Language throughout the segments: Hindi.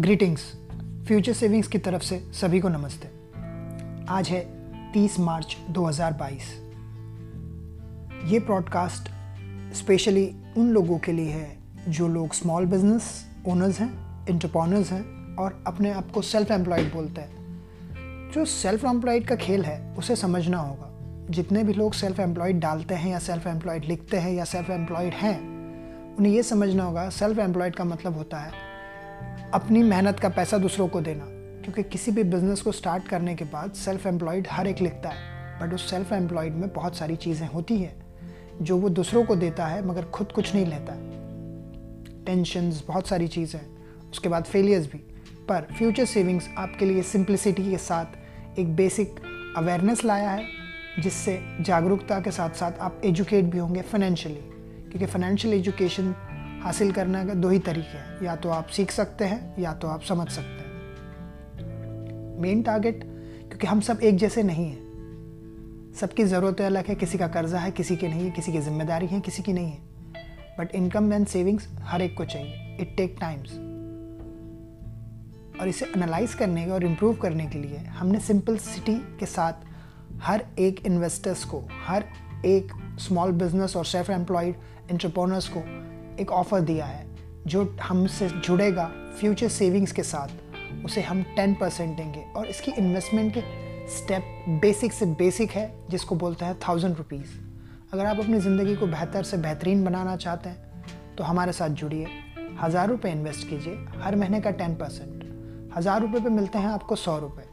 ग्रीटिंग्स फ्यूचर सेविंग्स की तरफ़ से सभी को नमस्ते। आज है 30 मार्च 2022 ये प्रॉडकास्ट स्पेशली उन लोगों के लिए है जो लोग स्मॉल बिज़नेस ओनर्स हैं इंटरप्रनर्स हैं और अपने आप को सेल्फ एम्प्लॉयड बोलते हैं। जो सेल्फ एम्प्लॉयड का खेल है, उसे समझना होगा। जितने भी लोग सेल्फ एम्प्लॉयड डालते हैं या सेल्फ एम्प्लॉयड लिखते हैं या सेल्फ एम्प्लॉयड हैं, उन्हें यह समझना होगा सेल्फ एम्प्लॉयड का मतलब होता है अपनी मेहनत का पैसा दूसरों को देना। क्योंकि किसी भी बिज़नेस को स्टार्ट करने के बाद सेल्फ एम्प्लॉयड हर एक लिखता है। बट उस सेल्फ एम्प्लॉयड में बहुत सारी चीज़ें होती हैं, जो वो दूसरों को देता है, मगर खुद कुछ नहीं लेता। टेंशन्स बहुत सारी चीज़ें। उसके बाद फेलियर्स भी। पर फ्यूचर सेविंग्स आपके लिए सिंप्लिसिटी के साथ एक बेसिक अवेयरनेस लाया है, जिससे जागरूकता के साथ साथ आप एजुकेट भी होंगे फाइनेंशियली क्योंकि फाइनेंशियल एजुकेशन हासिल करने के दो ही तरीके हैं। या तो आप सीख सकते हैं, या तो आप समझ सकते हैं। मेन टारगेट क्योंकि हम सब एक जैसे नहीं हैं। सबकी ज़रूरतें अलग है, किसी का कर्जा है, किसी की नहीं है, किसी की ज़िम्मेदारी है, किसी की नहीं है। बट इनकम एंड सेविंग्स हर एक को चाहिए। इट टेक टाइम्स और इसे एनालाइज करने और इम्प्रूव करने के लिए हमने सिंपल सिटी के साथ हर एक इन्वेस्टर्स को, हर एक स्मॉल बिज़नेस और सेल्फ एम्प्लॉयड एंटरप्रोनर्स को एक ऑफ़र दिया है, जो हमसे जुड़ेगा फ्यूचर सेविंग्स के साथ। उसे हम टेन परसेंट देंगे और इसकी इन्वेस्टमेंट के स्टेप बेसिक से बेसिक है, जिसको बोलते हैं थाउज़ेंड रुपीज़ अगर आप अपनी ज़िंदगी को बेहतर से बेहतरीन बनाना चाहते हैं तो हमारे साथ जुड़िए। हज़ार रुपये इन्वेस्ट कीजिए, हर महीने का टेन परसेंट हज़ार रुपये पर मिलते हैं आपको सौ रुपये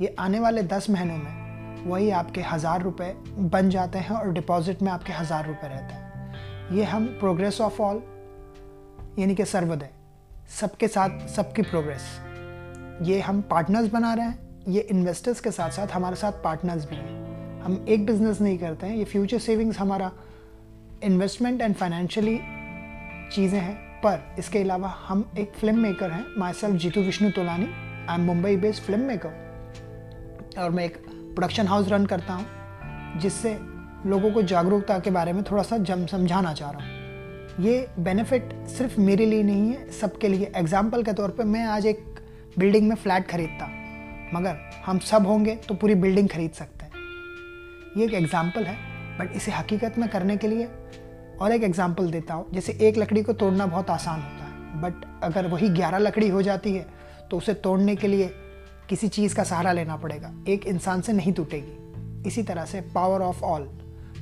ये आने वाले दस महीनों में वही आपके हज़ार रुपये बन जाते हैं और डिपॉजिट में आपके हज़ार रुपये रहते हैं। ये हम प्रोग्रेस ऑफ़ ऑल यानी कि सर्वोदय, सबके साथ सबकी प्रोग्रेस ये हम पार्टनर्स बना रहे हैं, ये इन्वेस्टर्स के साथ साथ हमारे साथ पार्टनर्स भी हैं। हम एक बिज़नेस नहीं करते हैं, ये फ्यूचर सेविंग्स हमारा इन्वेस्टमेंट एंड फाइनेंशियली चीज़ें हैं, पर इसके अलावा हम एक फ़िल्म मेकर हैं myself Jeetu, Vishnu Tolani. I am Mumbai based film maker और मैं एक प्रोडक्शन हाउस रन करता हूँ, जिससे लोगों को जागरूकता के बारे में थोड़ा सा जम समझाना चाह रहा हूँ। ये बेनिफिट सिर्फ़ मेरे लिए नहीं है, सबके लिए। एग्ज़ाम्पल के तौर पे मैं आज एक बिल्डिंग में फ्लैट खरीदता, मगर हम सब होंगे तो पूरी बिल्डिंग खरीद सकते हैं। ये एक एग्ज़ाम्पल है बट इसे हकीकत में करने के लिए और एक एग्ज़ाम्पल देता हूँ। जैसे एक लकड़ी को तोड़ना बहुत आसान होता है बट अगर वही ग्यारह लकड़ी हो जाती है तो उसे तोड़ने के लिए किसी चीज़ का सहारा लेना पड़ेगा। एक इंसान से नहीं टूटेगी। इसी तरह से power of all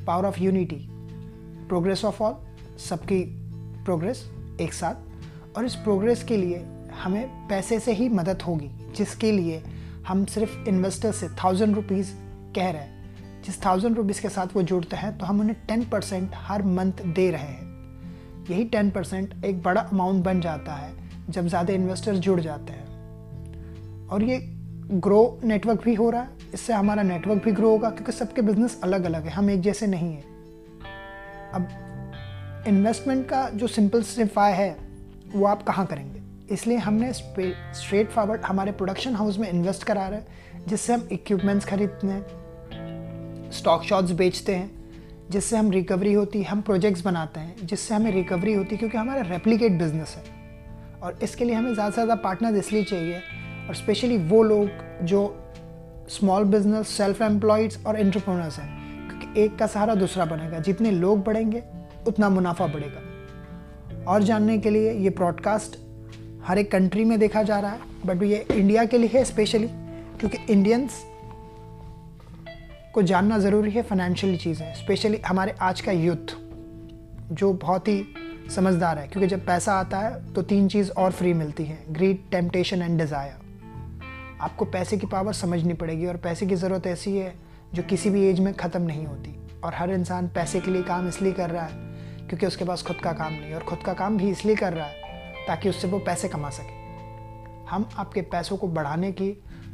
power of unity, progress of all, सबकी प्रोग्रेस एक साथ। और इस प्रोग्रेस के लिए हमें पैसे से ही मदद होगी, जिसके लिए हम सिर्फ़ इन्वेस्टर से थाउज़ेंड रुपीज़ कह रहे हैं। जिस थाउज़ेंड रुपीज़ के साथ वो जुड़ते हैं तो हम उन्हें टेन परसेंट हर मंथ दे रहे हैं। यही टेन परसेंट एक बड़ा अमाउंट बन जाता है जब ज़्यादा इन्वेस्टर्स जुड़ जाते हैं। और ये ग्रो नेटवर्क भी हो रहा है, इससे हमारा नेटवर्क भी ग्रो होगा, क्योंकि सबके बिज़नेस अलग अलग है, हम एक जैसे नहीं हैं। अब इन्वेस्टमेंट का जो सिंपल सिफाई है, वो आप कहाँ करेंगे? इसलिए हमने स्ट्रेट फॉरवर्ड हमारे प्रोडक्शन हाउस में इन्वेस्ट करा रहे हैं, जिससे हम इक्विपमेंट्स खरीदते हैं स्टॉक शॉट्स बेचते हैं, जिससे हम रिकवरी होती है, हम प्रोजेक्ट्स बनाते हैं, जिससे हमें रिकवरी होती है, क्योंकि हमारा रेप्लिकेट बिज़नेस है। और इसके लिए हमें ज़्यादा से ज़्यादा पार्टनर इसलिए चाहिए और स्पेशली वो लोग जो स्मॉल बिज़नेस सेल्फ एम्प्लॉयड्स और एंटरप्रेन्योर्स हैं, क्योंकि एक का सहारा दूसरा बनेगा। जितने लोग बढ़ेंगे, उतना मुनाफा बढ़ेगा। और जानने के लिए ये ब्रॉडकास्ट हर एक कंट्री में देखा जा रहा है बट ये इंडिया के लिए है स्पेशली क्योंकि इंडियंस को जानना ज़रूरी है फाइनेंशियल चीज़ें स्पेशली हमारे आज का यूथ जो बहुत ही समझदार है, क्योंकि जब पैसा आता है तो तीन चीज़ और फ्री मिलती है ग्रीड टेम्पटेशन एंड डिज़ायर आपको पैसे की पावर समझनी पड़ेगी और पैसे की ज़रूरत ऐसी है जो किसी भी एज में ख़त्म नहीं होती। और हर इंसान पैसे के लिए काम इसलिए कर रहा है क्योंकि उसके पास खुद का काम नहीं और खुद का काम भी इसलिए कर रहा है ताकि उससे वो पैसे कमा सके। हम आपके पैसों को बढ़ाने की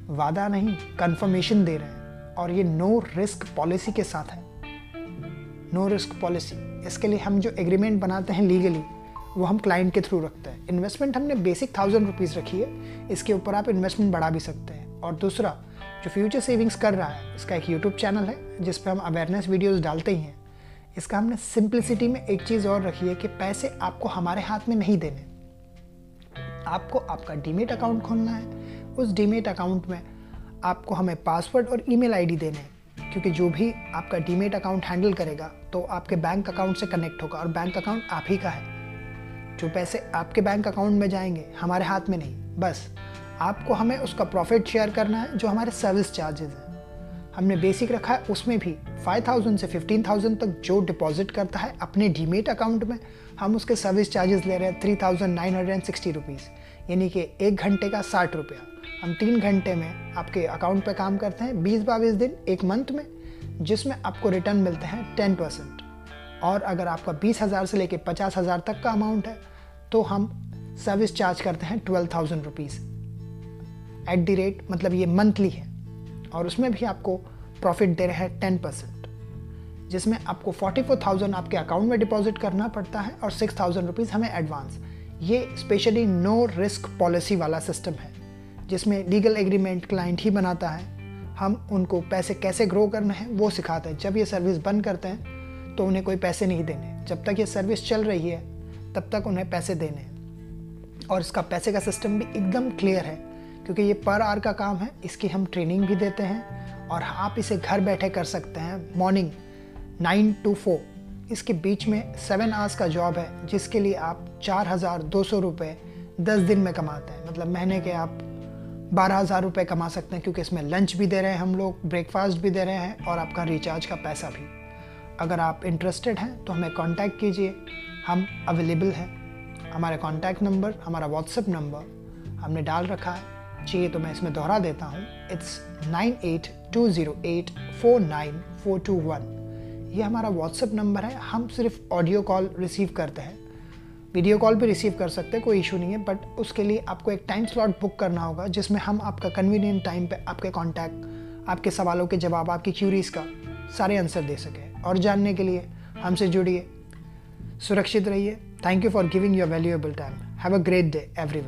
वादा नहीं कन्फर्मेशन दे रहे हैं और ये नो रिस्क पॉलिसी के साथ है। नो रिस्क पॉलिसी इसके लिए हम जो एग्रीमेंट बनाते हैं लीगली वो हम क्लाइंट के थ्रू रखते हैं। इन्वेस्टमेंट हमने बेसिक थाउज़ेंड रुपीज़ रखी है। इसके ऊपर आप इन्वेस्टमेंट बढ़ा भी सकते हैं। और दूसरा, जो फ्यूचर सेविंग्स कर रहा है, इसका एक यूट्यूब चैनल है, जिस पर हम अवेयरनेस वीडियोज़ डालते ही हैं। इसका हमने सिंप्लिसिटी में एक चीज़ और रखी है कि पैसे आपको हमारे हाथ में नहीं देने। आपको आपका डीमेट अकाउंट खोलना है। उस डीमेट अकाउंट में आपको हमें पासवर्ड और ईमेल आईडी देने हैं। क्योंकि जो भी आपका डीमेट अकाउंट हैंडल करेगा तो आपके बैंक अकाउंट से कनेक्ट होगा। और बैंक अकाउंट आप ही का है। जो पैसे आपके बैंक अकाउंट में जाएँगे, हमारे हाथ में नहीं। बस, आपको हमें उसका प्रॉफिट शेयर करना है, जो हमारे सर्विस चार्जेस हैं। हमने बेसिक रखा है, उसमें भी 5000 से 15000 तक जो डिपॉजिट करता है, अपने डीमेट अकाउंट में, हम उसके सर्विस चार्जेस ले रहे हैं three thousand nine hundred and sixty rupees यानी कि एक घंटे का साठ रुपया। हम तीन घंटे में आपके अकाउंट पर काम करते हैं, बीस बाईस दिन, एक मंथ में, जिसमें आपको रिटर्न मिलते हैं टेन परसेंट और अगर आपका बीस हज़ार से लेके पचास हज़ार तक का अमाउंट है तो हम सर्विस चार्ज करते हैं twelve thousand rupees at the rate मतलब ये मंथली है। और उसमें भी आपको प्रॉफिट दे रहे हैं टेन परसेंट जिसमें आपको फोर्टी फोर थाउज़ेंड आपके अकाउंट में डिपॉजिट करना पड़ता है और सिक्स थाउज़ेंड रुपीज़ हमें एडवांस ये स्पेशली नो रिस्क पॉलिसी वाला सिस्टम है, जिसमें लीगल एग्रीमेंट क्लाइंट ही बनाता है। हम उनको पैसे कैसे ग्रो करना है, वो सिखाते हैं। जब ये सर्विस बंद करते हैं तो उन्हें कोई पैसे नहीं देने। जब तक ये सर्विस चल रही है तब तक उन्हें पैसे देने हैं। और इसका पैसे का सिस्टम भी एकदम क्लियर है, क्योंकि ये पर आवर का काम है, इसकी हम ट्रेनिंग भी देते हैं और आप इसे घर बैठे कर सकते हैं। मॉर्निंग नाइन टू फोर इसके बीच में सेवन आवर्स का जॉब है, जिसके लिए आप चार हज़ार दो सौ रुपये दस दिन में कमाते हैं। मतलब महीने के आप बारह हज़ार रुपये कमा सकते हैं, क्योंकि इसमें लंच भी दे रहे हैं हम लोग ब्रेकफास्ट भी दे रहे हैं और आपका रिचार्ज का पैसा भी। अगर आप इंटरेस्टेड हैं तो हमें कांटेक्ट कीजिए। हम अवेलेबल हैं। हमारा कॉन्टैक्ट नंबर हमारा व्हाट्सएप नंबर हमने डाल रखा है। चाहिए तो मैं इसमें दोहरा देता हूँ। It's nine eight two zero eight four nine four two one ये हमारा व्हाट्सएप नंबर है। हम सिर्फ़ ऑडियो कॉल रिसीव करते हैं। वीडियो कॉल भी रिसीव कर सकते हैं, कोई इशू नहीं है बट उसके लिए आपको एक टाइम स्लॉट बुक करना होगा, जिसमें हम आपका कन्वीनियंट टाइम पे आपके कॉन्टैक्ट आपके सवालों के जवाब, आपकी क्यूरीज का सारे आंसर दे सकें। और जानने के लिए हमसे जुड़िए। सुरक्षित रहिए। Thank you for giving your valuable time have a great day every